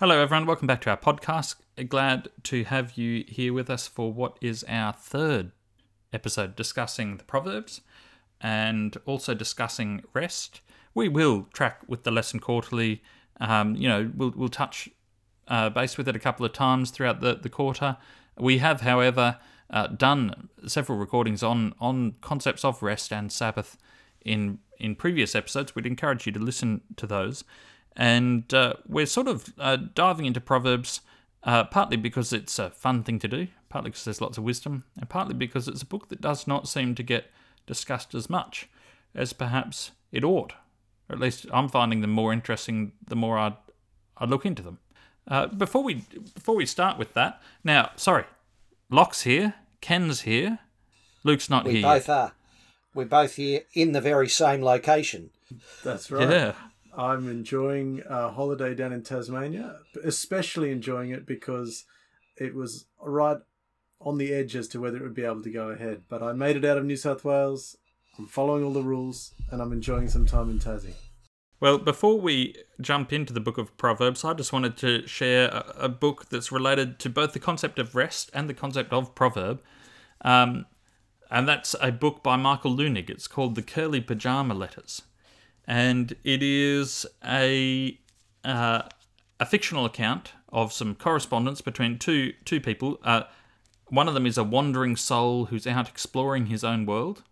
Hello, everyone. Welcome back to our podcast. Glad to have you here with us for what is our third episode discussing the Proverbs and also discussing rest. We will track with the lesson quarterly. Um, you know, we'll, we'll touch uh, base with it a couple of times throughout the, the quarter. We have, however, uh, done several recordings on, on concepts of rest and Sabbath in in previous episodes. We'd encourage you to listen to those. And uh, we're sort of uh, diving into Proverbs uh, partly because it's a fun thing to do, partly because there's lots of wisdom, and partly because it's a book that does not seem to get discussed as much as perhaps it ought. Or at least I'm finding them more interesting the more I, I look into them. Uh, before we before we start with that, now sorry, Locke's here, Ken's here, Luke's not we here. We both are. We're both here in the very same location. That's right. Yeah. I'm enjoying a holiday down in Tasmania, especially enjoying it because it was right on the edge as to whether it would be able to go ahead. But I made it out of New South Wales. I'm following all the rules and I'm enjoying some time in Tassie. Well, before we jump into the book of Proverbs, I just wanted to share a, a book that's related to both the concept of rest and the concept of proverb. Um, and that's a book by Michael Leunig. It's called The Curly Pajama Letters. And it is a, uh, a fictional account of some correspondence between two, two people. Uh, one of them is a wandering soul who's out exploring his own world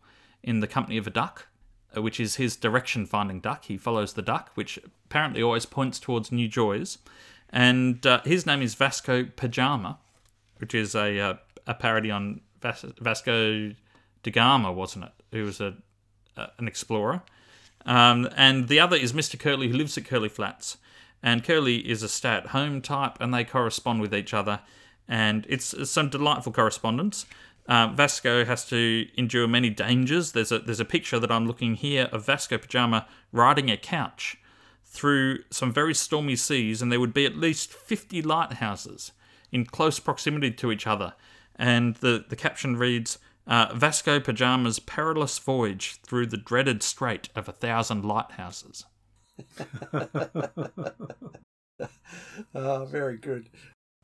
in the company of a duck, uh, which is his direction finding duck. He follows the duck, which apparently always points towards new joys. And uh, his name is Vasco Pajama, which is a, uh, a parody on Vas- Vasco da Gama, wasn't it? Who was a, uh, an explorer. Um, and the other is Mr. Curly, who lives at Curly Flats. And Curly is a stay at home type, and they correspond with each other. And it's, some delightful correspondence. Uh, Vasco has to endure many dangers. There's a there's a picture that I'm looking here of Vasco Pajama riding a couch through some very stormy seas, and there would be at least 50 lighthouses in close proximity to each other. And the, the caption reads uh, Vasco Pajama's perilous voyage through the dreaded strait of a thousand lighthouses. Oh, very good.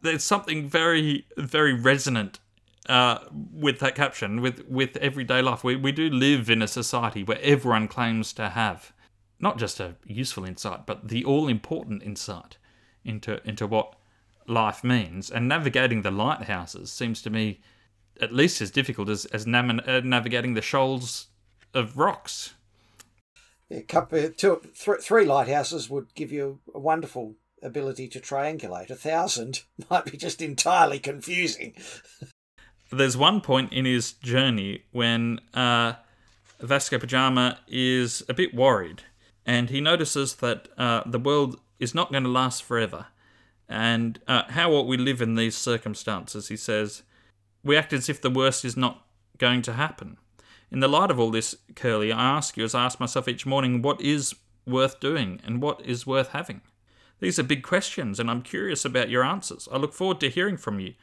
There's something very, very resonant uh, with that caption, with, with everyday life. We, we do live in a society where everyone claims to have not just a useful insight, but the all important insight into, into what life means. And navigating the lighthouses seems to me at least as difficult as, as nam- uh, navigating the shoals of rocks. A couple, two, th- three lighthouses would give you a wonderful ability to triangulate. A thousand might be just entirely confusing. There's one point in his journey when uh, Vasco Pajama is a bit worried, and he notices that uh, the world is not going to last forever. And uh, how ought we live in these circumstances? He says, We act as if the worst is not going to happen. In the light of all this, Curly, I ask you, as I ask myself each morning, what is worth doing and what is worth having? These are big questions, and I'm curious about your answers. I look forward to hearing from you.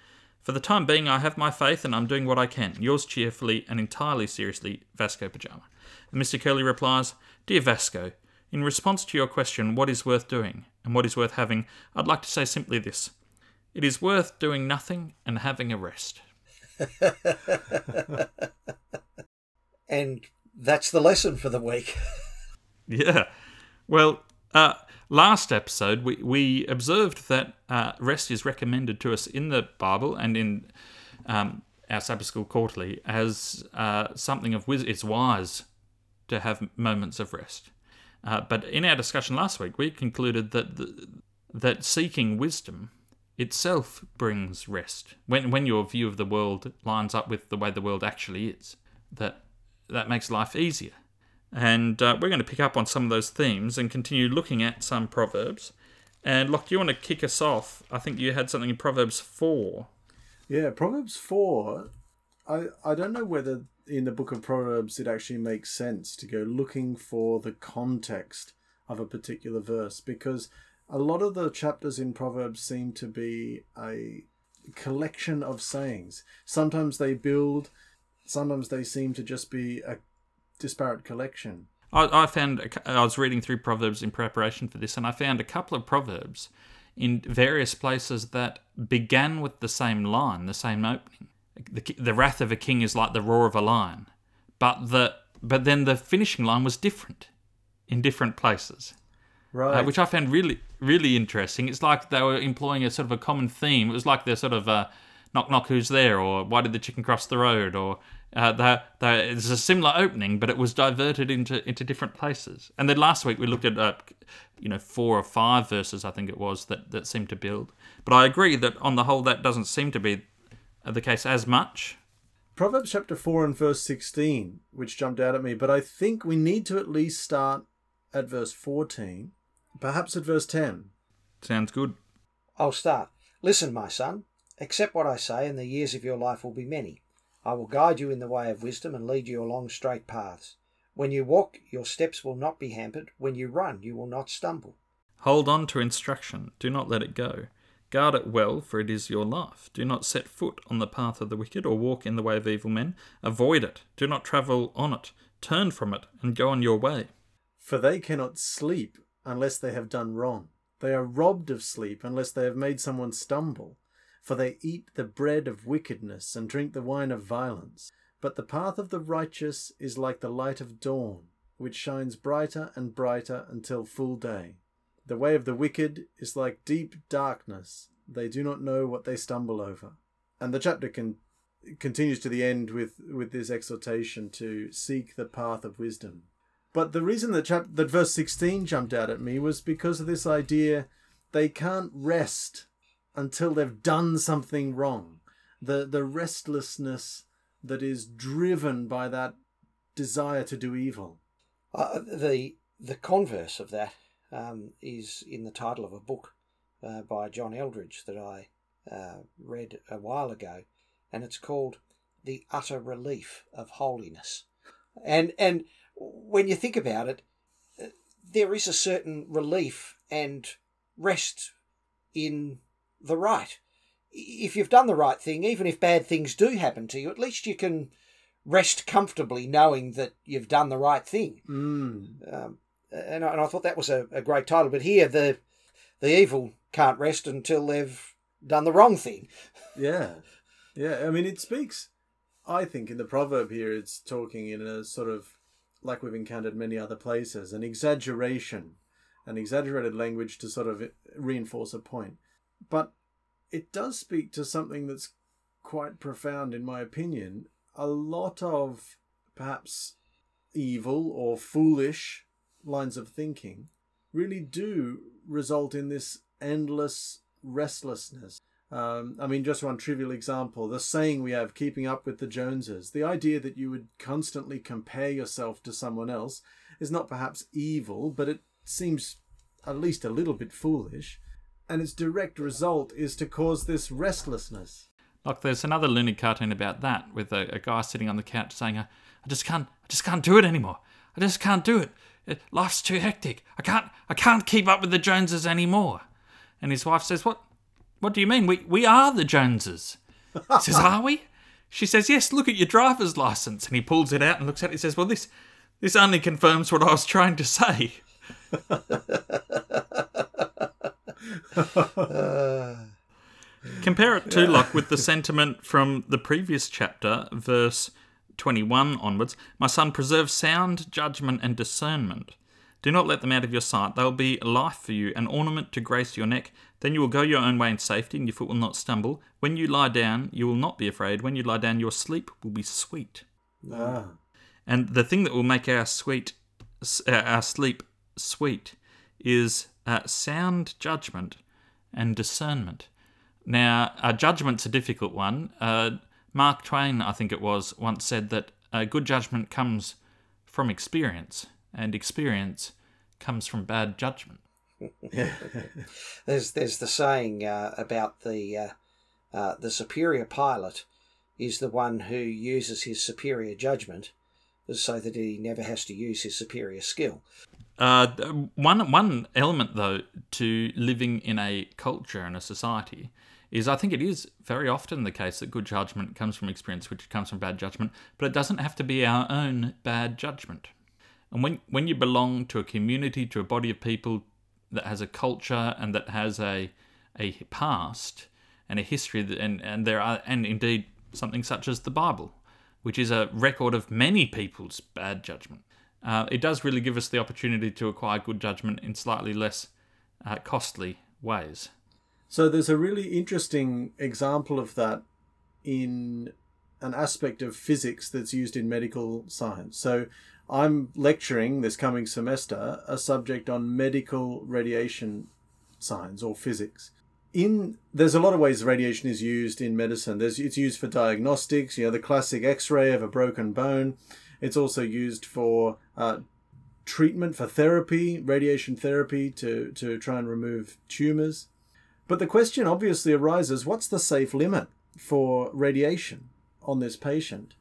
For the time being, I have my faith and I'm doing what I can. Yours cheerfully and entirely seriously, Vasco Pajama. And Mr. Curly replies, Dear Vasco, in response to your question, what is worth doing and what is worth having, I'd like to say simply this It is worth doing nothing and having a rest. And that's the lesson for the week. Yeah. Well, uh, last episode, we, we observed that uh, rest is recommended to us in the Bible and in um, our Sabbath School Quarterly as uh, something of wis- it's wise to have moments of rest. Uh, but in our discussion last week, we concluded that the, that seeking wisdom itself brings rest. When when your view of the world lines up with the way the world actually is, that that makes life easier. And uh, we're going to pick up on some of those themes and continue looking at some proverbs. And Locke, do you want to kick us off? I think you had something in Proverbs four. Yeah, Proverbs 4. I, I don't know whether in the book of Proverbs it actually makes sense to go looking for the context of a particular verse because a lot of the chapters in Proverbs seem to be a collection of sayings. Sometimes they build, sometimes they seem to just be a disparate collection. I, I found I was reading through Proverbs in preparation for this, and I found a couple of proverbs in various places that began with the same line, the same opening. The, the wrath of a king is like the roar of a lion, but the but then the finishing line was different in different places, Right. uh, which I found really really interesting. It's like they were employing a sort of a common theme. It was like they're sort of uh, knock knock who's there, or why did the chicken cross the road, or uh, the, the, it's a similar opening, but it was diverted into into different places. And then last week we looked at uh, you know four or five verses, I think it was that that seemed to build. But I agree that on the whole that doesn't seem to be the case as much. Proverbs chapter 4 and verse 16, which jumped out at me, but I think we need to at least start at verse 14, perhaps at verse 10. Sounds good. I'll start. Listen, my son, accept what I say, and the years of your life will be many. I will guide you in the way of wisdom and lead you along straight paths. When you walk, your steps will not be hampered. When you run, you will not stumble. Hold on to instruction, do not let it go. Guard it well, for it is your life. Do not set foot on the path of the wicked, or walk in the way of evil men. Avoid it. Do not travel on it. Turn from it, and go on your way. For they cannot sleep unless they have done wrong. They are robbed of sleep unless they have made someone stumble. For they eat the bread of wickedness and drink the wine of violence. But the path of the righteous is like the light of dawn, which shines brighter and brighter until full day. The way of the wicked is like deep darkness. They do not know what they stumble over. And the chapter can, continues to the end with, with this exhortation to seek the path of wisdom. But the reason that chap- that verse 16 jumped out at me was because of this idea they can't rest until they've done something wrong. The the restlessness that is driven by that desire to do evil. Uh, the the converse of that um, is in the title of a book uh, by John Eldredge that I uh, read a while ago, and it's called "The Utter Relief of Holiness." And and when you think about it, uh, there is a certain relief and rest in the right. If you've done the right thing, even if bad things do happen to you, at least you can rest comfortably knowing that you've done the right thing. Mm. Um, and, I, and I thought that was a, a great title. But here, the the evil can't rest until they've done the wrong thing. Yeah. Yeah. I mean, it speaks, I think, in the proverb here, it's talking in a sort of, like we've encountered many other places, an exaggeration, an exaggerated language to sort of reinforce a point. But it does speak to something that's quite profound, in my opinion. A lot of perhaps evil or foolish lines of thinking really do result in this endless restlessness. Um, I mean, just one trivial example the saying we have, keeping up with the Joneses, the idea that you would constantly compare yourself to someone else is not perhaps evil, but it seems at least a little bit foolish. And its direct result is to cause this restlessness. Like there's another Leunig cartoon about that with a, a guy sitting on the couch saying, I, "I just can't, I just can't do it anymore. I just can't do it. It- Life's too hectic. I can't, I can't keep up with the Joneses anymore." And his wife says, "What? What do you mean? We we are the Joneses." He says, "Are we?" She says, "Yes. Look at your driver's license." And he pulls it out and looks at it. He says, "Well, this this only confirms what I was trying to say." Compare it to Locke with the sentiment from the previous chapter, verse 21 onwards. My son, preserve sound judgment and discernment. Do not let them out of your sight. They will be life for you, an ornament to grace your neck. Then you will go your own way in safety, and your foot will not stumble. When you lie down, you will not be afraid. When you lie down, your sleep will be sweet. Ah. And the thing that will make our sweet, uh, our sleep sweet, is uh, sound judgment and discernment. Now, uh, judgment's a difficult one. Uh, Mark Twain, I think it was, once said that uh, good judgment comes from experience, and experience comes from bad judgment. There's there's the saying uh, about the uh, uh, the superior pilot is the one who uses his superior judgment so that he never has to use his superior skill. Uh, one one element though to living in a culture and a society is I think it is very often the case that good judgment comes from experience, which comes from bad judgment, but it doesn't have to be our own bad judgment. And when when you belong to a community, to a body of people, that has a culture and that has a a past and a history that, and and there are and indeed something such as the Bible, which is a record of many people's bad judgment. Uh, it does really give us the opportunity to acquire good judgment in slightly less uh, costly ways. So there's a really interesting example of that in an aspect of physics that's used in medical science. So I'm lecturing this coming semester a subject on medical radiation science or physics. In there's a lot of ways radiation is used in medicine. There's it's used for diagnostics, you know, the classic X-ray of a broken bone. It's also used for uh, treatment for therapy, radiation therapy to to try and remove tumors. But the question obviously arises: What's the safe limit for radiation on this patient?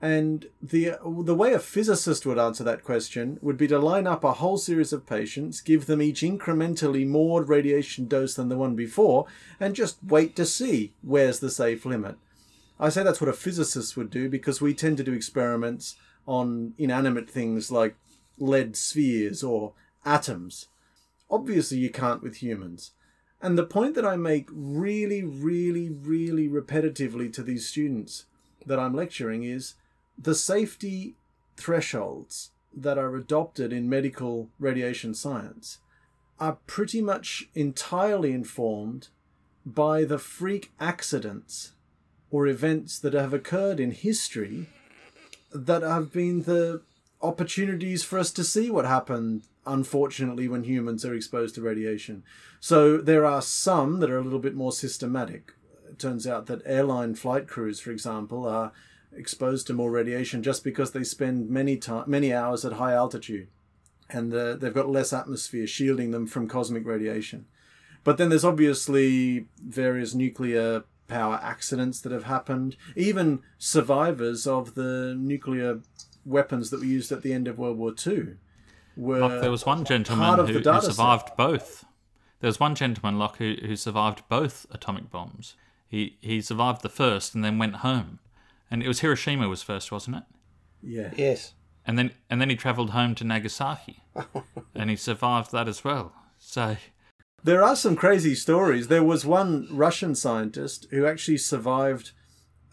And the the way a physicist would answer that question would be to line up a whole series of patients, give them each incrementally more radiation dose than the one before, and just wait to see where's the safe limit. I say that's what a physicist would do because we tend to do experiments on inanimate things like lead spheres or atoms. Obviously, you can't with humans. And the point that I make really, really, really repetitively to these students that I'm lecturing is the safety thresholds that are adopted in medical radiation science are pretty much entirely informed by the freak accidents or events that have occurred in history that have been the opportunities for us to see what happened unfortunately when humans are exposed to radiation. So there are some that are a little bit more systematic. It turns out that airline flight crews for example are exposed to more radiation just because they spend many time, many hours at high altitude, and the, they've got less atmosphere shielding them from cosmic radiation. But then there's obviously various nuclear power accidents that have happened. Even survivors of the nuclear weapons that were used at the end of World War II were. Locke, there was one gentleman who, who survived set. both. There was one gentleman, Locke, who, who survived both atomic bombs. He he survived the first and then went home and it was Hiroshima was first, wasn't it? Yeah. Yes. And then and then he travelled home to Nagasaki, and he survived that as well. So there are some crazy stories. There was one Russian scientist who actually survived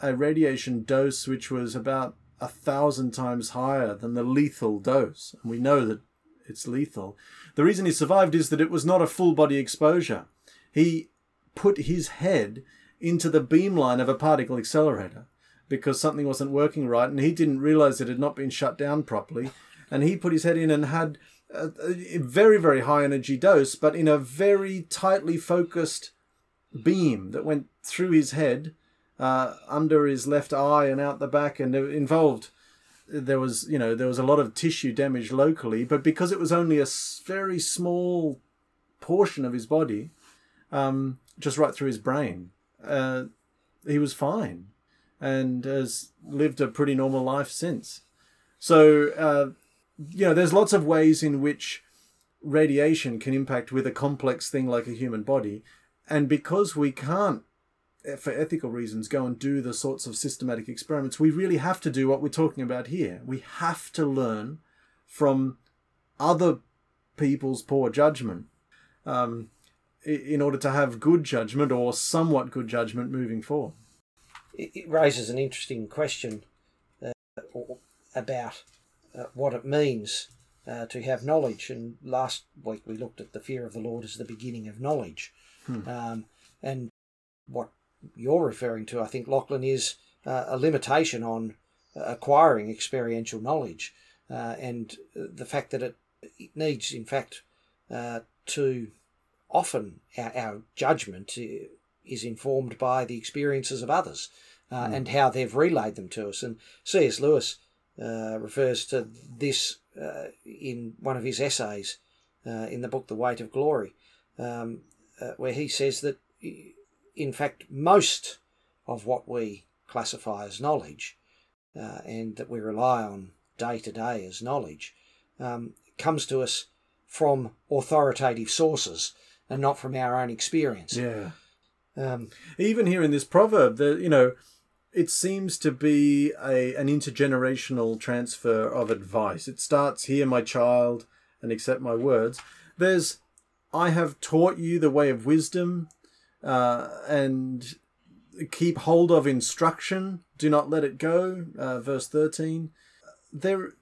a radiation dose which was about a thousand times higher than the lethal dose, and we know that it's lethal. The reason he survived is that it was not a full body exposure. He put his head into the beamline of a particle accelerator because something wasn't working right, and he didn't realize it had not been shut down properly. And he put his head in and had a, a very, very high energy dose, but in a very tightly focused beam that went through his head, uh, under his left eye, and out the back, and involved. There was, you know, there was a lot of tissue damage locally, but because it was only a very small portion of his body, um, just right through his brain, uh, he was fine and has lived a pretty normal life since. So, uh, you know, there's lots of ways in which radiation can impact with a complex thing like a human body. And because we can't, for ethical reasons, go and do the sorts of systematic experiments, we really have to do what we're talking about here. We have to learn from other people's poor judgment um, in order to have good judgment or somewhat good judgment moving forward it raises an interesting question uh, about uh, what it means uh, to have knowledge. And last week we looked at the fear of the Lord as the beginning of knowledge. Hmm. Um, and what you're referring to, I think, Lachlan, is uh, a limitation on acquiring experiential knowledge uh, and the fact that it, it needs, in fact, uh, to often our, our judgment is informed by the experiences of others uh, mm. and how they've relayed them to us. And C.S. Lewis uh, refers to this uh, in one of his essays uh, in the book The Weight of Glory, um, uh, where he says that, in fact, most of what we classify as knowledge uh, and that we rely on day to day as knowledge um, comes to us from authoritative sources and not from our own experience. Yeah. Um, Even here in this proverb, the you know, it seems to be a an intergenerational transfer of advice. It starts here, my child, and accept my words. There's I have taught you the way of wisdom, uh, and keep hold of instruction. Do not let it go. Uh, verse 13. There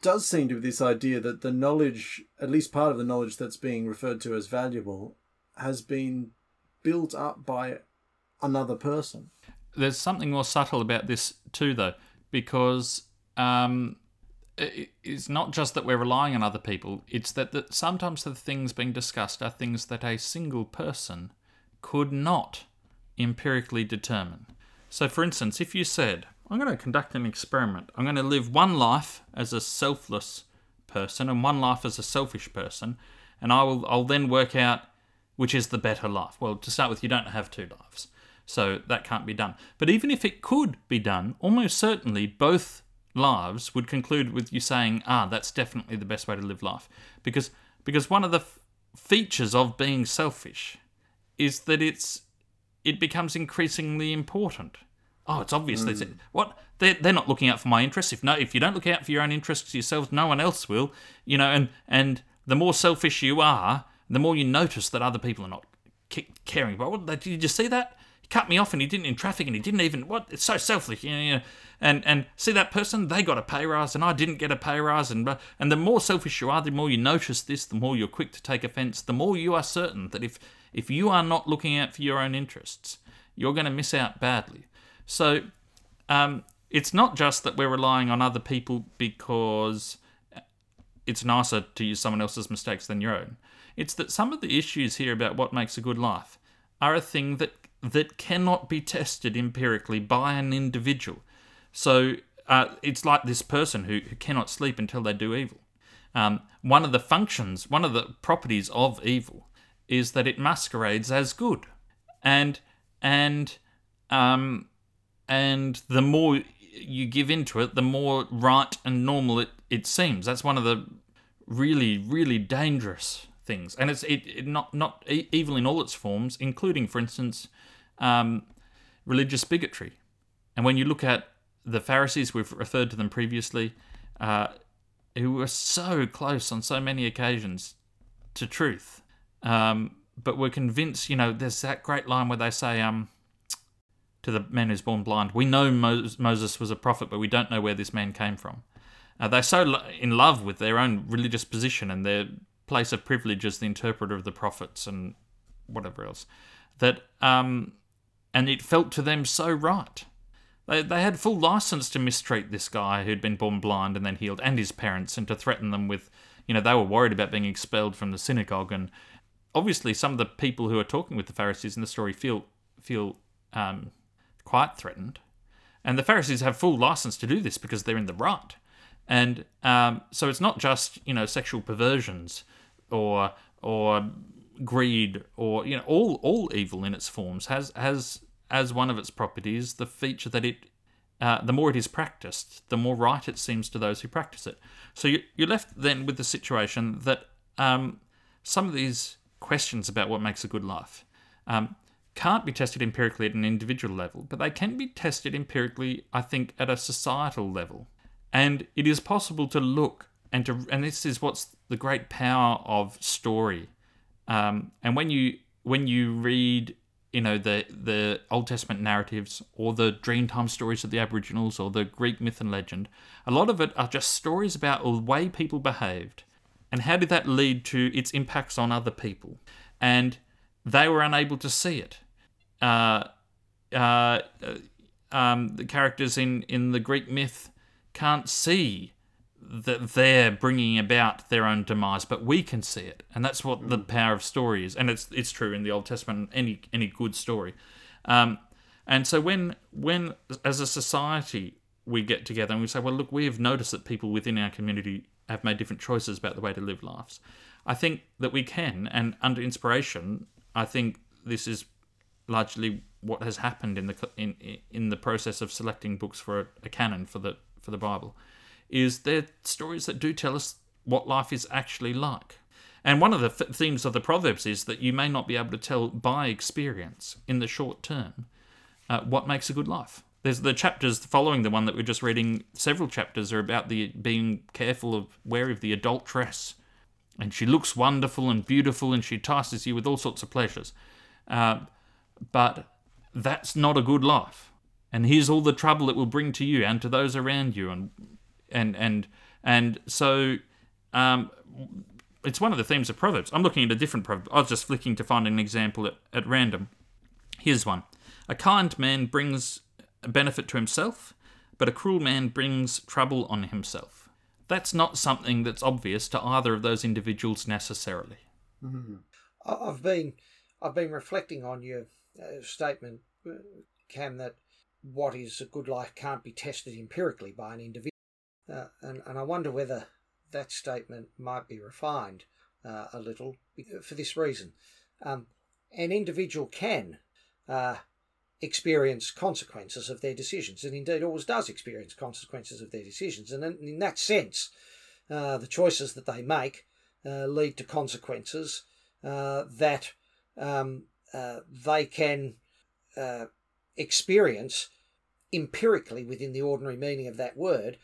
does seem to be this idea that the knowledge, at least part of the knowledge that's being referred to as valuable, has been built up by another person. There's something more subtle about this too, though, because um, it's not just that we're relying on other people, it's that, that sometimes the things being discussed are things that a single person could not empirically determine. So, for instance, if you said, I'm going to conduct an experiment, I'm going to live one life as a selfless person and one life as a selfish person, and I will, I'll then work out which is the better life. Well, to start with, you don't have two lives, so that can't be done. But even if it could be done, almost certainly both lives would conclude with you saying, "Ah, that's definitely the best way to live life," because because one of the f- features of being selfish is that it's it becomes increasingly important. Oh, it's obvious. Mm. What they're, they're not looking out for my interests. If no, if you don't look out for your own interests yourselves, no one else will. You know, and and the more selfish you are, the more you notice that other people are not caring. about what did you just see that? He cut me off, and he didn't in traffic, and he didn't even what? It's so selfish. You know, you know and and see that person they got a pay rise and I didn't get a pay rise and and the more selfish you are the more you notice this the more you're quick to take offense the more you are certain that if if you are not looking out for your own interests you're going to miss out badly so um, it's not just that we're relying on other people because it's nicer to use someone else's mistakes than your own it's that some of the issues here about what makes a good life are a thing that that cannot be tested empirically by an individual so uh, it's like this person who, who cannot sleep until they do evil. Um, one of the functions, one of the properties of evil, is that it masquerades as good, and and um, and the more you give into it, the more right and normal it, it seems. That's one of the really really dangerous things, and it's it, it not not evil in all its forms, including, for instance, um, religious bigotry. And when you look at the Pharisees, we've referred to them previously, uh, who were so close on so many occasions to truth, um, but were convinced, you know, there's that great line where they say, um, to the man who's born blind, we know Moses was a prophet, but we don't know where this man came from. Uh, they're so in love with their own religious position and their place of privilege as the interpreter of the prophets and whatever else that um, and it felt to them so right they, they had full license to mistreat this guy who'd been born blind and then healed, and his parents, and to threaten them with, you know, they were worried about being expelled from the synagogue. And obviously, some of the people who are talking with the Pharisees in the story feel feel um, quite threatened. And the Pharisees have full license to do this because they're in the right. And um, so it's not just you know sexual perversions or or greed or you know all all evil in its forms has has as one of its properties the feature that it, uh, the more it is practiced, the more right it seems to those who practice it. So you, you're left then with the situation that um, some of these questions about what makes a good life um, can't be tested empirically at an individual level, but they can be tested empirically, I think, at a societal level. And it is possible to look and to, and this is what's the great power of story. Um, and when you when you read you know the the Old Testament narratives or the Dreamtime stories of the Aboriginals or the Greek myth and legend, a lot of it are just stories about the way people behaved and how did that lead to its impacts on other people, and they were unable to see it. Uh, uh, um, the characters in in the Greek myth can't see that they're bringing about their own demise, but we can see it, and that's what the mm. power of story is. And it's it's true in the Old Testament, any any good story. Um, and so when when as a society we get together and we say, well, look, we have noticed that people within our community have made different choices about the way to live lives. I think that we can, and under inspiration, I think this is largely what has happened in the in in the process of selecting books for a, a canon for the for the Bible is they're stories that do tell us what life is actually like. And one of the th- themes of the Proverbs is that you may not be able to tell by experience in the short term uh, what makes a good life. There's the chapters following the one that we're just reading. Several chapters are about the being careful of wary of the adulteress, and she looks wonderful and beautiful, and she entices you with all sorts of pleasures. Uh, but that's not a good life. And here's all the trouble it will bring to you and to those around you, and and and and so um, it's one of the themes of Proverbs. I'm looking at a different proverb. I was just flicking to find an example at, at random. Here's one: A kind man brings benefit to himself, but a cruel man brings trouble on himself. That's not something that's obvious to either of those individuals necessarily. Mm-hmm. I've been I've been reflecting on your uh, statement, uh, Cam, that what is a good life can't be tested empirically by an individual, uh, and and I wonder whether that statement might be refined uh, a little for this reason. Um, an individual can uh, experience consequences of their decisions, and indeed always does experience consequences of their decisions. And in, in that sense, uh, the choices that they make uh, lead to consequences uh, that um, they can experience empirically within the ordinary meaning of that word.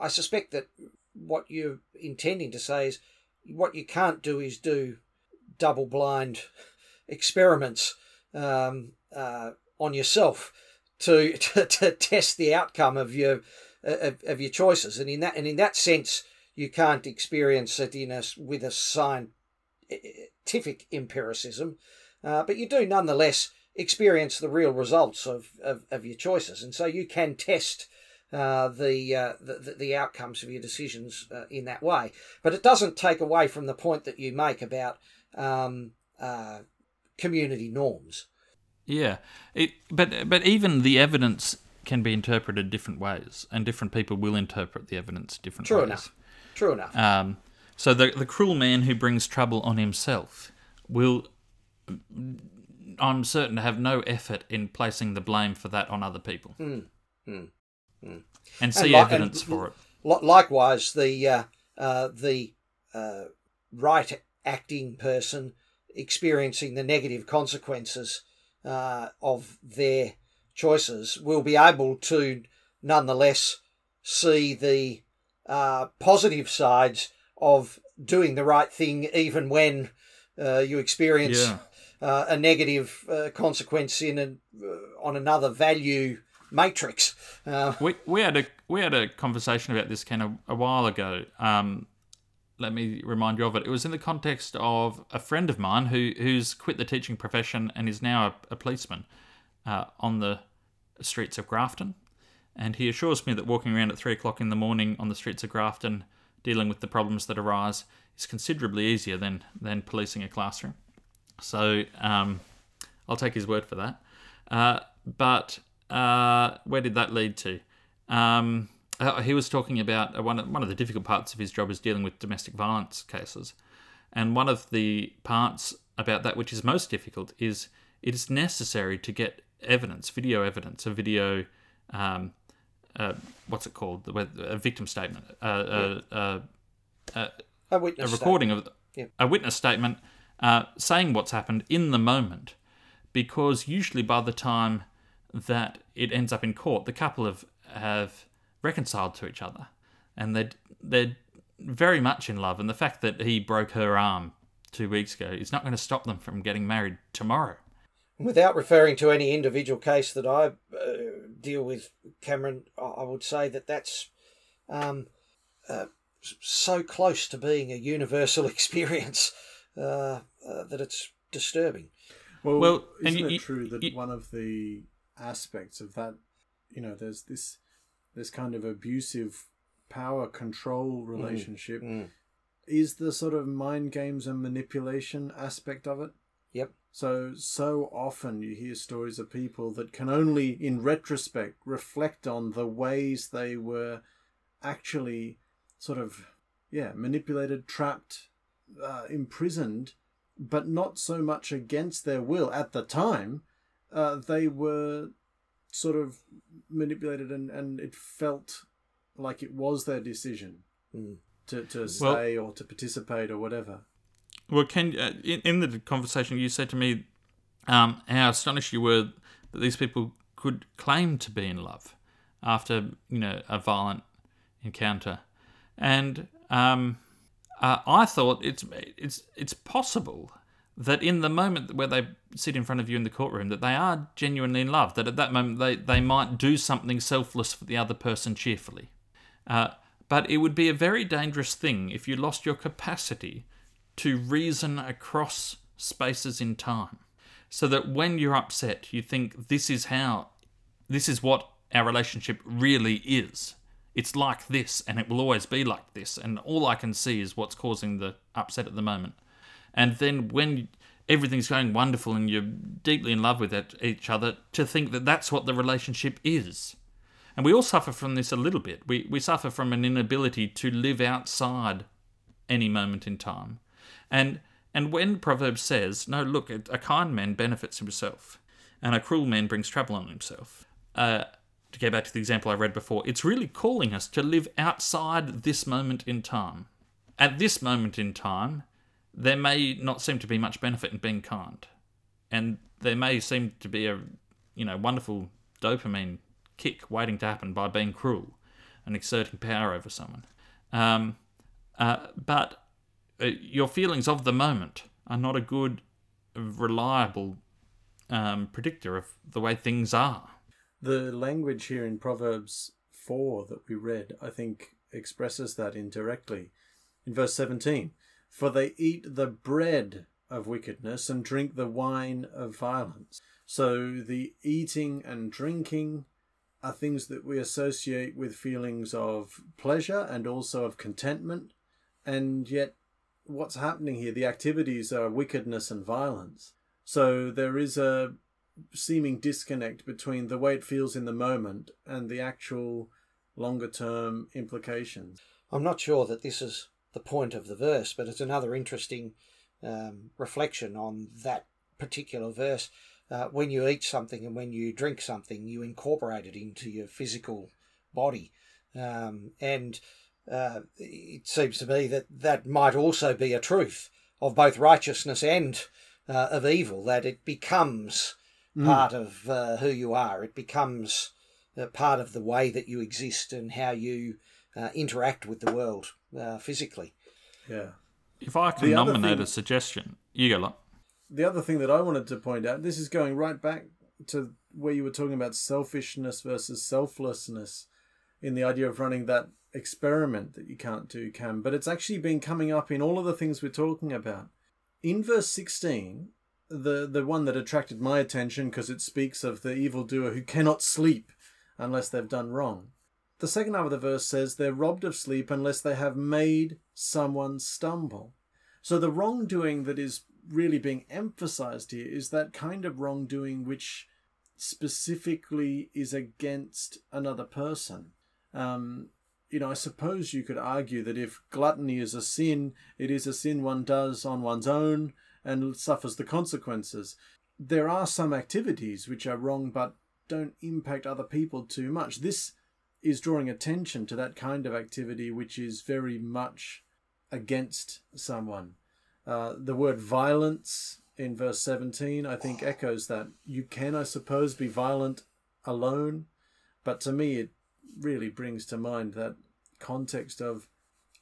I suspect that what you're intending to say is what you can't do is do double blind experiments um, uh, on yourself to, to, to test the outcome of your of, of your choices, and in that and in that sense, you can't experience it in a with a scientific empiricism, uh, but you do nonetheless experience the real results of, of, of your choices, and so you can test uh, the, uh, the the outcomes of your decisions uh, in that way. But it doesn't take away from the point that you make about um, uh, community norms. Yeah, it, but but even the evidence can be interpreted different ways, and different people will interpret the evidence different ways. True ways. enough. True enough. Um, so the the cruel man who brings trouble on himself will, I'm certain, have no effort in placing the blame for that on other people, Mm, mm, mm. and see li- evidence and- for it. Li- Likewise, the uh, uh, the uh, right acting person experiencing the negative consequences uh, of their choices will be able to nonetheless see the uh, positive sides of doing the right thing, even when uh, you experience Yeah. uh, a negative uh, consequence in a, uh, on another value matrix. Uh, We we had a we had a conversation about this kind of a while ago. Um, let me remind you of it. It was in the context of a friend of mine who who's quit the teaching profession and is now a, a policeman uh, on the streets of Grafton. And he assures me that walking around at three o'clock in the morning on the streets of Grafton, dealing with the problems that arise, is considerably easier than than policing a classroom. So um, I'll take his word for that. Uh, but uh, where did that lead to? Um, uh, he was talking about uh, one of, one of the difficult parts of his job is dealing with domestic violence cases, and one of the parts about that which is most difficult is it is necessary to get evidence, video evidence, a video. Um, uh, what's it called? A victim statement, uh, uh, uh, a witness a statement. recording of Yeah. a witness statement uh, saying what's happened in the moment, because usually by the time that it ends up in court, the couple have have reconciled to each other, and they're they're very much in love. And the fact that he broke her arm two weeks ago is not going to stop them from getting married tomorrow. Without referring to any individual case that I uh, deal with, Cameron, I I would say that that's um, uh, so close to being a universal experience uh, uh, that it's disturbing. Well, Well, isn't you- it you- true that you- one of the aspects of that, you know, there's this this kind of abusive power control relationship Mm. is the sort of mind games and manipulation aspect of it. Yep. So so often you hear stories of people that can only in retrospect reflect on the ways they were actually sort of yeah manipulated trapped uh, imprisoned but not so much against their will at the time uh, they were sort of manipulated and, and it felt like it was their decision Mm. to, to Well- or to participate or whatever Well, Ken, uh, in, in the conversation, you said to me um, how astonished you were that these people could claim to be in love after you know a violent encounter, and um, uh, I thought it's it's it's possible that in the moment where they sit in front of you in the courtroom, that they are genuinely in love. That at that moment they, they might do something selfless for the other person cheerfully. Uh, but it would be a very dangerous thing if you lost your capacity to reason across spaces in time. So that when you're upset, you think this is how, this is what our relationship really is. It's like this, and it will always be like this, and all I can see is what's causing the upset at the moment. And then when everything's going wonderful and you're deeply in love with it, each other, to think that that's what the relationship is. And we all suffer from this a little bit. We, we suffer from an inability to live outside any moment in time. And and when Proverbs says, no, look, a kind man benefits himself, and a cruel man brings trouble on himself, uh, to go back to the example I read before, it's really calling us to live outside this moment in time. At this moment in time, there may not seem to be much benefit in being kind, and there may seem to be a, you know, wonderful dopamine kick waiting to happen by being cruel and exerting power over someone. Um, uh, but uh, your feelings of the moment are not a good, reliable um, predictor of the way things are. The language here in Proverbs 4 that we read, I think, expresses that indirectly. In verse 17, for they eat the bread of wickedness and drink the wine of violence. So the eating and drinking are things that we associate with feelings of pleasure and also of contentment. And yet what's happening here, the activities are wickedness and violence. So there is a seeming disconnect between the way it feels in the moment and the actual longer term implications. I'm not sure that this is the point of the verse, but it's another interesting um, reflection on that particular verse. Uh, when you eat something and when you drink something, you incorporate it into your physical body. Um, and uh, it seems to me that that might also be a truth of both righteousness and uh, of evil, that it becomes mm. part of uh, who you are. It becomes uh, part of the way that you exist and how you uh, interact with the world uh, physically. Yeah. If I can nominate thing, a suggestion, you go. Lot. The other thing that I wanted to point out, this is going right back to where you were talking about selfishness versus selflessness in the idea of running that experiment that you can't do can, but it's actually been coming up in all of the things we're talking about. In verse 16, the, the one that attracted my attention because it speaks of the evildoer who cannot sleep unless they've done wrong. The second half of the verse says they're robbed of sleep unless they have made someone stumble. So the wrongdoing that is really being emphasized here is that kind of wrongdoing which specifically is against another person. Um, you know, I suppose you could argue that if gluttony is a sin, it is a sin one does on one's own and suffers the consequences. There are some activities which are wrong but don't impact other people too much. This is drawing attention to that kind of activity which is very much against someone. Uh, the word violence in verse 17, I think, echoes that. You can, I suppose, be violent alone, but to me, it really brings to mind that context of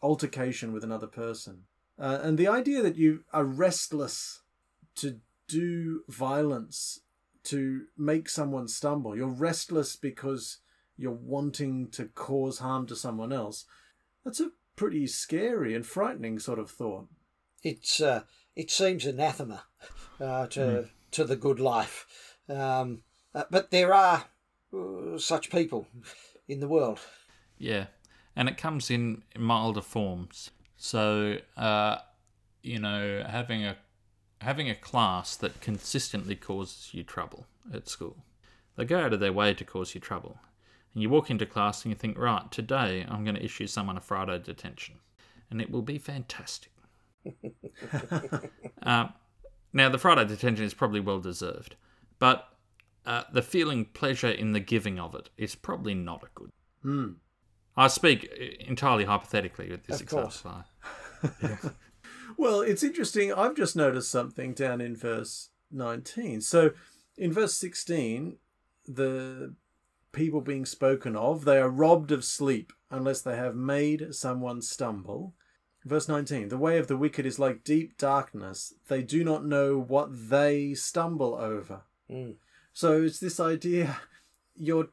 altercation with another person. Uh, and the idea that you are restless to do violence, to make someone stumble, you're restless because you're wanting to cause harm to someone else, that's a pretty scary and frightening sort of thought. It's uh, it seems anathema uh, to mm. to the good life, um, uh, but there are uh, such people in the world. Yeah, and it comes in milder forms. So, uh, you know, having a having a class that consistently causes you trouble at school. They go out of their way to cause you trouble. And you walk into class and you think, right, today I'm going to issue someone a Friday detention. And it will be fantastic. uh, now, the Friday detention is probably well deserved. But uh, the feeling pleasure in the giving of it is probably not a good. Mm. I speak entirely hypothetically with this of example. yeah. well, it's interesting. I've just noticed something down in verse 19. So in verse 16, the people being spoken of, they are robbed of sleep unless they have made someone stumble. Verse 19 The way of the wicked is like deep darkness. They do not know what they stumble over. Mm. So it's this idea you're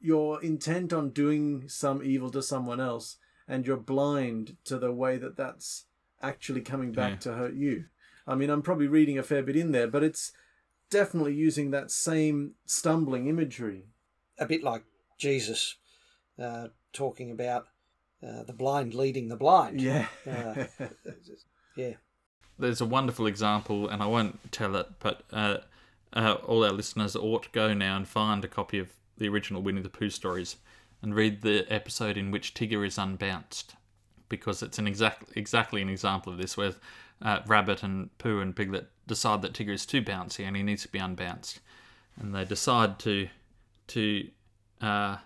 you're intent on doing some evil to someone else and you're blind to the way that that's actually coming back Yeah. to hurt you. I mean, I'm probably reading a fair bit in there, but it's definitely using that same stumbling imagery. A bit like Jesus uh, talking about uh, the blind leading the blind. Yeah. Uh, yeah. There's a wonderful example, and I won't tell it, but uh, uh, all our listeners ought to go now and find a copy of the original Winnie the Pooh stories and read the episode in which Tigger is unbounced, because it's an exact exactly an example of this, where uh, Rabbit and Pooh and Piglet decide that Tigger is too bouncy and he needs to be unbounced, and they decide to to uh,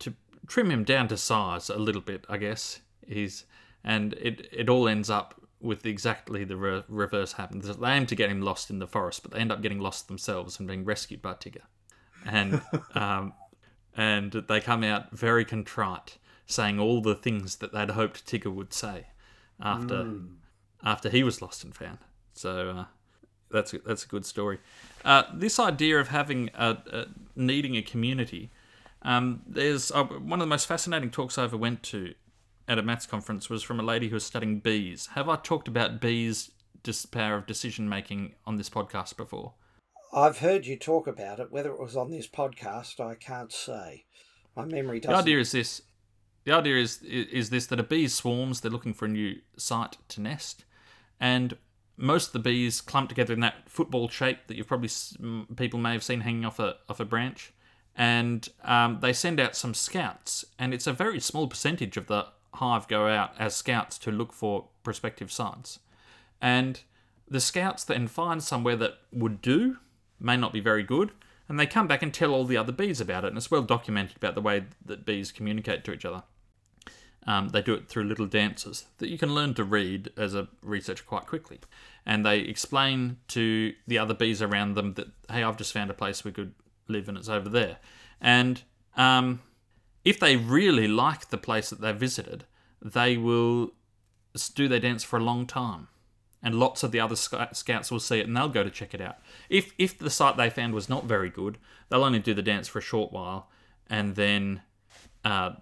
to trim him down to size a little bit, I guess. He's and it it all ends up with exactly the re- reverse happens. They aim to get him lost in the forest, but they end up getting lost themselves and being rescued by Tigger, and um, and they come out very contrite, saying all the things that they'd hoped Tigger would say after after he was lost and found. So uh, that's a, that's a good story. Uh, this idea of having a, a needing a community. Um, there's uh, one of the most fascinating talks I ever went to at a maths conference was from a lady who was studying bees. Have I talked about bees' dis- power of decision making on this podcast before? I've heard you talk about it. Whether it was on this podcast, I can't say. My memory doesn't. The idea is this. The idea is is this that a bee swarms. They're looking for a new site to nest, and most of the bees clump together in that football shape that you've probably people may have seen hanging off a off a branch, and um, they send out some scouts, and it's a very small percentage of the hive go out as scouts to look for prospective sites, and the scouts then find somewhere that would do, may not be very good, and they come back and tell all the other bees about it. And it's well documented about the way that bees communicate to each other. Um, they do it through little dances that you can learn to read as a researcher quite quickly. And they explain to the other bees around them that, hey, I've just found a place we could live and it's over there. And um, if they really like the place that they've visited, they will do their dance for a long time and lots of the other sc- scouts will see it and they'll go to check it out. If if the site they found was not very good, they'll only do the dance for a short while, and then uh,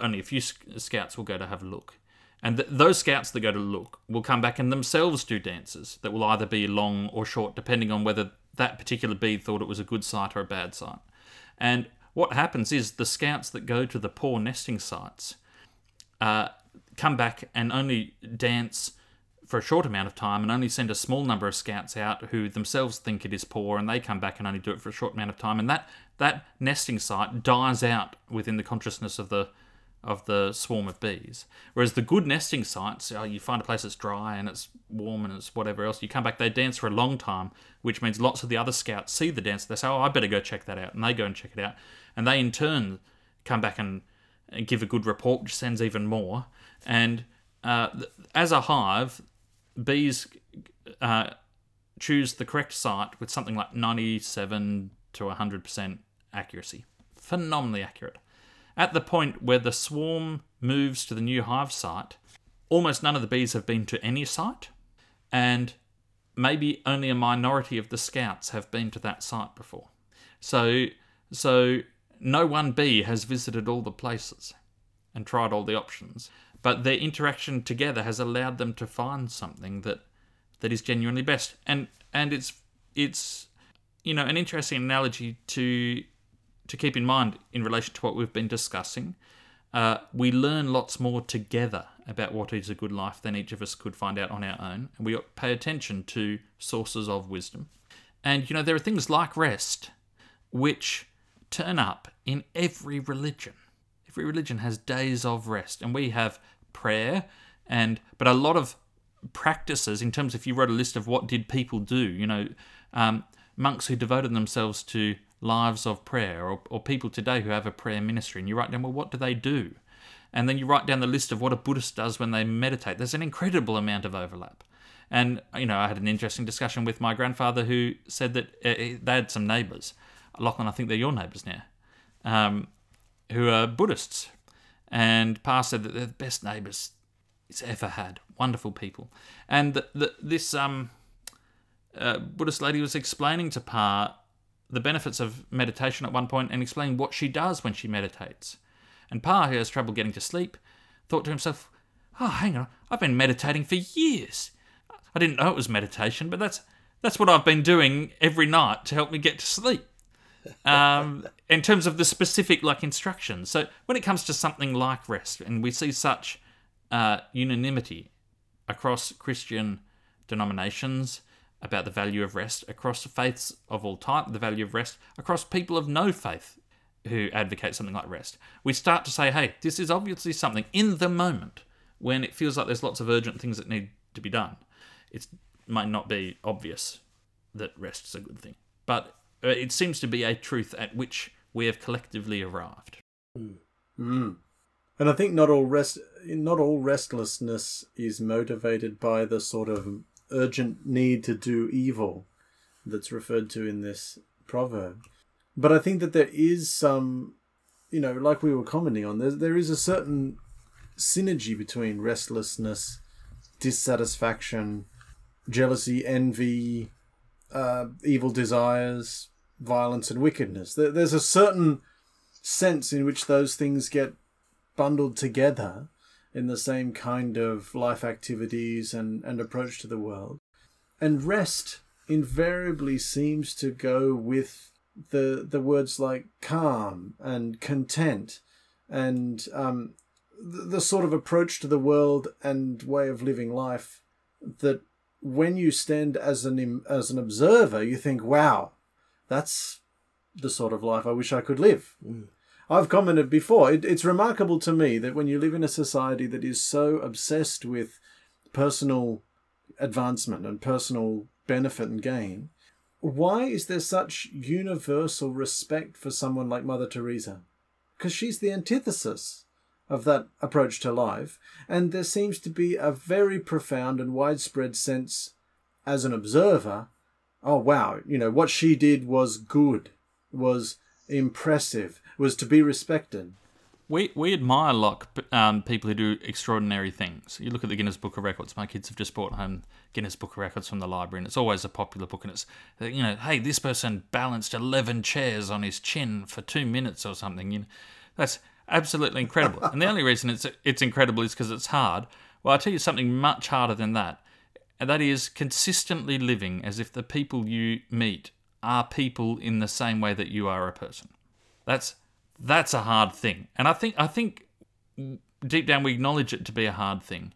only a few scouts will go to have a look. And th- those scouts that go to look will come back and themselves do dances that will either be long or short, depending on whether that particular bee thought it was a good site or a bad site. And what happens is the scouts that go to the poor nesting sites uh, come back and only dance for a short amount of time and only send a small number of scouts out who themselves think it is poor and they come back and only do it for a short amount of time and that that nesting site dies out within the consciousness of the of the swarm of bees whereas the good nesting sites oh, you find a place that's dry and it's warm and it's whatever else you come back they dance for a long time which means lots of the other scouts see the dance they say oh i better go check that out and they go and check it out and they in turn come back and and give a good report, which sends even more. And uh, as a hive, bees uh, choose the correct site with something like 97 to 100% accuracy. Phenomenally accurate. At the point where the swarm moves to the new hive site, almost none of the bees have been to any site, and maybe only a minority of the scouts have been to that site before. So, so no one bee has visited all the places and tried all the options, but their interaction together has allowed them to find something that that is genuinely best. And and it's it's you know an interesting analogy to to keep in mind in relation to what we've been discussing. Uh, we learn lots more together about what is a good life than each of us could find out on our own, and we pay attention to sources of wisdom. And you know there are things like rest, which turn up in every religion. Every religion has days of rest, and we have prayer, and but a lot of practices in terms if you wrote a list of what did people do, you know, um, monks who devoted themselves to lives of prayer, or, or people today who have a prayer ministry, and you write down, well, what do they do? And then you write down the list of what a Buddhist does when they meditate. There's an incredible amount of overlap. And, you know, I had an interesting discussion with my grandfather who said that uh, they had some neighbours. Lachlan, I think they're your neighbours now, um, who are Buddhists. And Pa said that they're the best neighbours he's ever had. Wonderful people, and the, the, this um, uh, Buddhist lady was explaining to Pa the benefits of meditation at one point and explaining what she does when she meditates. And Pa, who has trouble getting to sleep, thought to himself, "Oh, hang on, I've been meditating for years. I didn't know it was meditation, but that's that's what I've been doing every night to help me get to sleep." um, in terms of the specific like instructions. So when it comes to something like rest, and we see such uh, unanimity across Christian denominations about the value of rest, across faiths of all type, the value of rest, across people of no faith who advocate something like rest, we start to say, hey, this is obviously something in the moment when it feels like there's lots of urgent things that need to be done. It might not be obvious that rest is a good thing, but uh, it seems to be a truth at which we have collectively arrived. Mm. And I think not all rest, not all restlessness is motivated by the sort of urgent need to do evil that's referred to in this proverb. But I think that there is some, you know, like we were commenting on, there, is a certain synergy between restlessness, dissatisfaction, jealousy, envy, uh, evil desires, violence, and wickedness. There, there's a certain sense in which those things get bundled together in the same kind of life activities and, and approach to the world. And rest invariably seems to go with the the words like calm and content and um, the, the sort of approach to the world and way of living life that when you stand as an as an observer you think wow that's the sort of life I wish I could live. Mm. I've commented before, it, it's remarkable to me that when you live in a society that is so obsessed with personal advancement and personal benefit and gain, why is there such universal respect for someone like Mother Teresa? Because she's the antithesis of that approach to life, and there seems to be a very profound and widespread sense as an observer oh wow, you know, what she did was good, was impressive, was to be respected. We, we admire like um, people who do extraordinary things. You look at the Guinness Book of Records. My kids have just brought home Guinness Book of Records from the library, and it's always a popular book. And it's you know, hey, this person balanced eleven chairs on his chin for two minutes or something. You know, that's absolutely incredible. and the only reason it's it's incredible is because it's hard. Well, I'll tell you something much harder than that and that is consistently living as if the people you meet are people in the same way that you are a person. That's that's a hard thing, and I think I think deep down we acknowledge it to be a hard thing.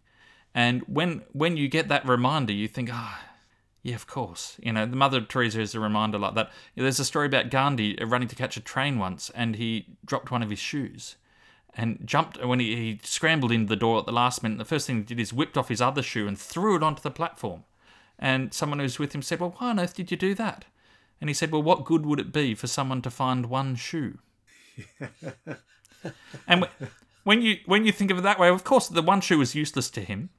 And when when you get that reminder, you think, ah, oh, yeah, of course. You know, the Mother Teresa is a reminder like that. There's a story about Gandhi running to catch a train once, and he dropped one of his shoes and jumped when he, he scrambled into the door at the last minute. The first thing he did is whipped off his other shoe and threw it onto the platform. And someone who was with him said, Well, why on earth did you do that? And he said, Well, what good would it be for someone to find one shoe? and when you when you think of it that way, of course, the one shoe was useless to him,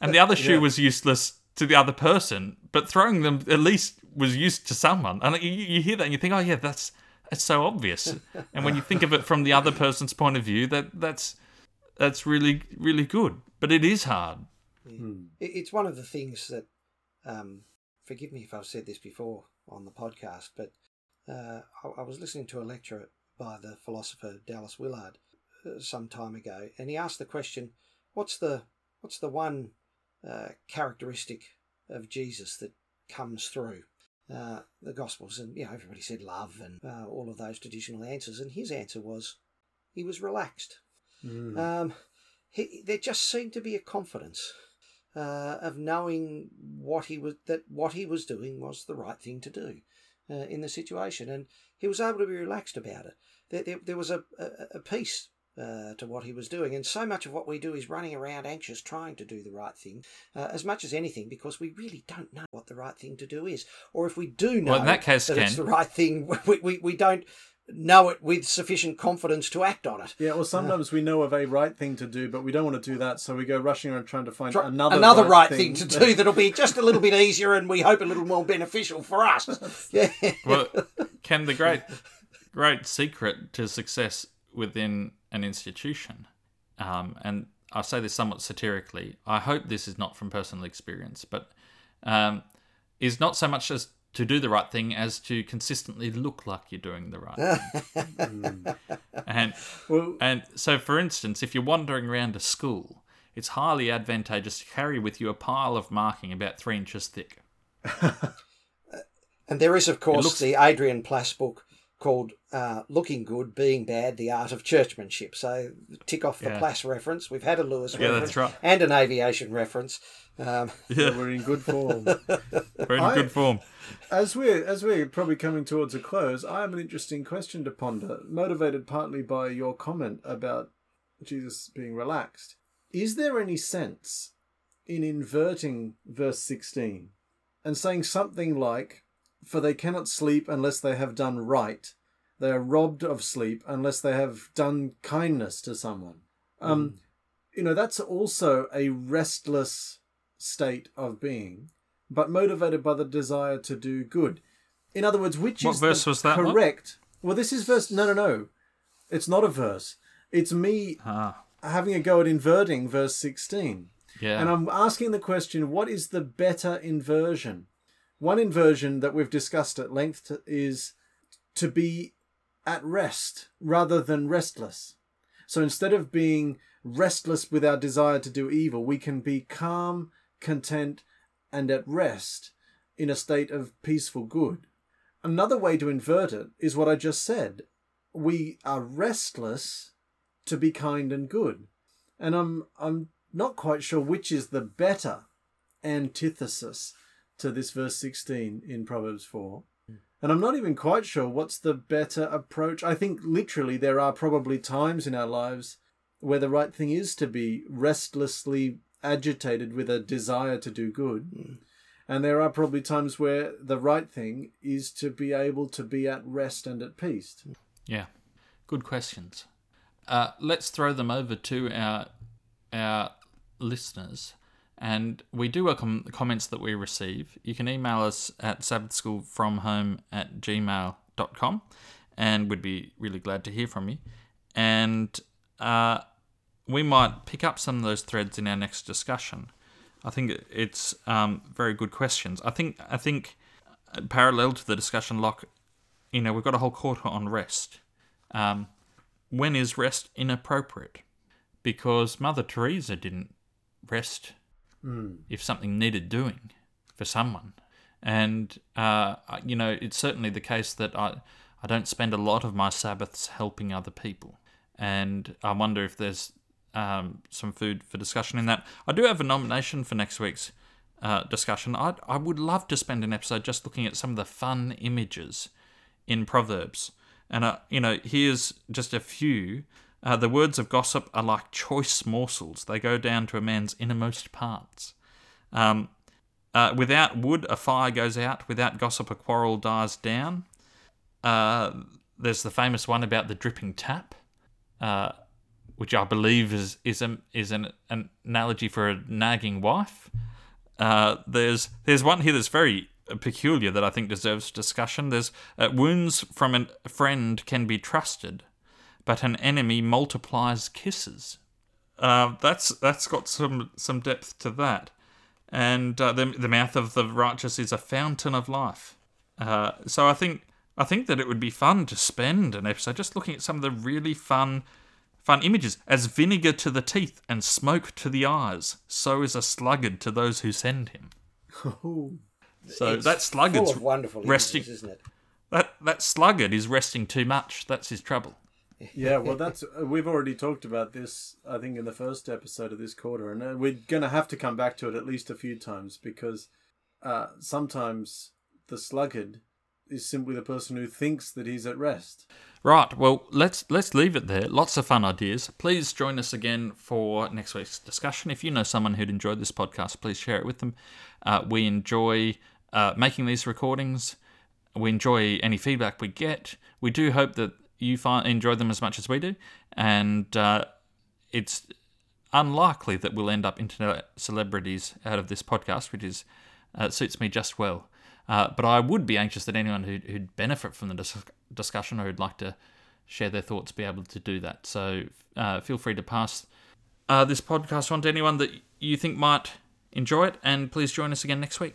and the other shoe yeah. was useless to the other person. But throwing them at least was used to someone. And you, you hear that and you think, oh yeah, that's it's so obvious. and when you think of it from the other person's point of view, that that's that's really really good. But it is hard. Yeah. Hmm. It's one of the things that. Um, forgive me if I've said this before on the podcast, but uh, I, I, was listening to a lecture by the philosopher Dallas Willard uh, some time ago, and he asked the question, "What's the what's the one uh, characteristic of Jesus that comes through?" uh, the Gospels, and you know everybody said love and uh, all of those traditional answers, and his answer was he was relaxed. Mm. Um, he, there just seemed to be a confidence uh, of knowing what he was that what he was doing was the right thing to do uh, in the situation, and he was able to be relaxed about it. There, there, there was a, a, a peace uh, to what he was doing. And so much of what we do is running around anxious, trying to do the right thing, uh, as much as anything, because we really don't know what the right thing to do is. Or if we do know well, in that, case, that it's the right thing, we, we, we don't know it with sufficient confidence to act on it. Yeah, well, sometimes uh, we know of a right thing to do, but we don't want to do that, so we go rushing around trying to find try, another another right, right thing. thing. to do that'll be just a little bit easier and we hope a little more beneficial for us. Yeah. Well, Ken, the great great secret to success within an institution. Um, and I say this somewhat satirically. I hope this is not from personal experience, but um, is not so much as to do the right thing as to consistently look like you're doing the right thing. and Well, and so, for instance, if you're wandering around a school, it's highly advantageous to carry with you a pile of marking about three inches thick. And there is, of course, looks- the Adrian Plass book called uh, Looking Good, Being Bad, The Art of Churchmanship. So tick off the Yeah. Plass reference. We've had a Lewis Yeah, reference right. and an aviation reference. Um, Yeah, we're in good form. we're in I- good form. As we're as we're probably coming towards a close, I have an interesting question to ponder, motivated partly by your comment about Jesus being relaxed. Is there any sense in inverting verse sixteen and saying something like, "For they cannot sleep unless they have done right; they are robbed of sleep unless they have done kindness to someone." Um, you know, that's also a restless state of being but motivated by the desire to do good. In other words, which What is verse was that one? correct? Well, this is verse. No, no, no. It's not a verse. It's me Ah, having a go at inverting verse 16. yeah. And I'm asking the question what is the better inversion? One inversion that we've discussed at length is to be at rest rather than restless. So instead of being restless with our desire to do evil, we can be calm, content, and at rest in a state of peaceful good. Another way to invert it is what I just said. We are restless to be kind and good. And I'm I'm not quite sure which is the better antithesis to this verse 16 in Proverbs 4. Hmm. And I'm not even quite sure what's the better approach. I think literally there are probably times in our lives where the right thing is to be restlessly agitated with a desire to do good. And there are probably times where the right thing is to be able to be at rest and at peace. Yeah, good questions. Uh, let's throw them over to our our listeners, and we do welcome the comments that we receive. You can email us at sabbathschoolfromhome at gmail.com, and we'd be really glad to hear from you. And uh, we might pick up some of those threads in our next discussion. I think it's um, very good questions. I think I think uh, parallel to the discussion, Locke, you know, we've got a whole quarter on rest. Um, when is rest inappropriate? Because Mother Teresa didn't rest if something needed doing for someone. And, uh, you know, it's certainly the case that I, I don't spend a lot of my Sabbaths helping other people. And I wonder if there's um, some food for discussion in that. I do have a nomination for next week's uh, discussion. I I would love to spend an episode just looking at some of the fun images in Proverbs. And, uh, you know, here's just a few. Uh, the words of gossip are like choice morsels, they go down to a man's innermost parts. Um, uh, without wood, a fire goes out. Without gossip, a quarrel dies down. Uh, there's the famous one about the dripping tap, uh, which I believe is is an is an, an analogy for a nagging wife. Uh, there's there's one here that's very peculiar that I think deserves discussion. There's uh, wounds from a friend can be trusted, but an enemy multiplies kisses. Uh, that's that's got some some depth to that, and uh, the the mouth of the righteous is a fountain of life. Uh, so I think I think that it would be fun to spend an episode just looking at some of the really fun fun images. As vinegar to the teeth and smoke to the eyes, so is a sluggard to those who send him. So it's that sluggard's full of wonderful resting. images, isn't it? That that sluggard is resting too much. That's his trouble. Yeah, well, that's uh, we've already talked about this. I think in the first episode of this quarter, and uh, we're going to have to come back to it at least a few times because uh, sometimes the sluggard is simply the person who thinks that he's at rest. Right. Well, let's let's leave it there. Lots of fun ideas. Please join us again for next week's discussion. If you know someone who'd enjoyed this podcast, please share it with them. Uh, we enjoy uh, making these recordings. We enjoy any feedback we get. We do hope that you find enjoy them as much as we do, and uh, it's unlikely that we'll end up internet celebrities out of this podcast, which is uh, suits me just well. Uh, but I would be anxious that anyone who'd, who'd benefit from the dis- discussion or who'd like to share their thoughts be able to do that. So uh, feel free to pass uh, this podcast on to anyone that you think might enjoy it, and please join us again next week.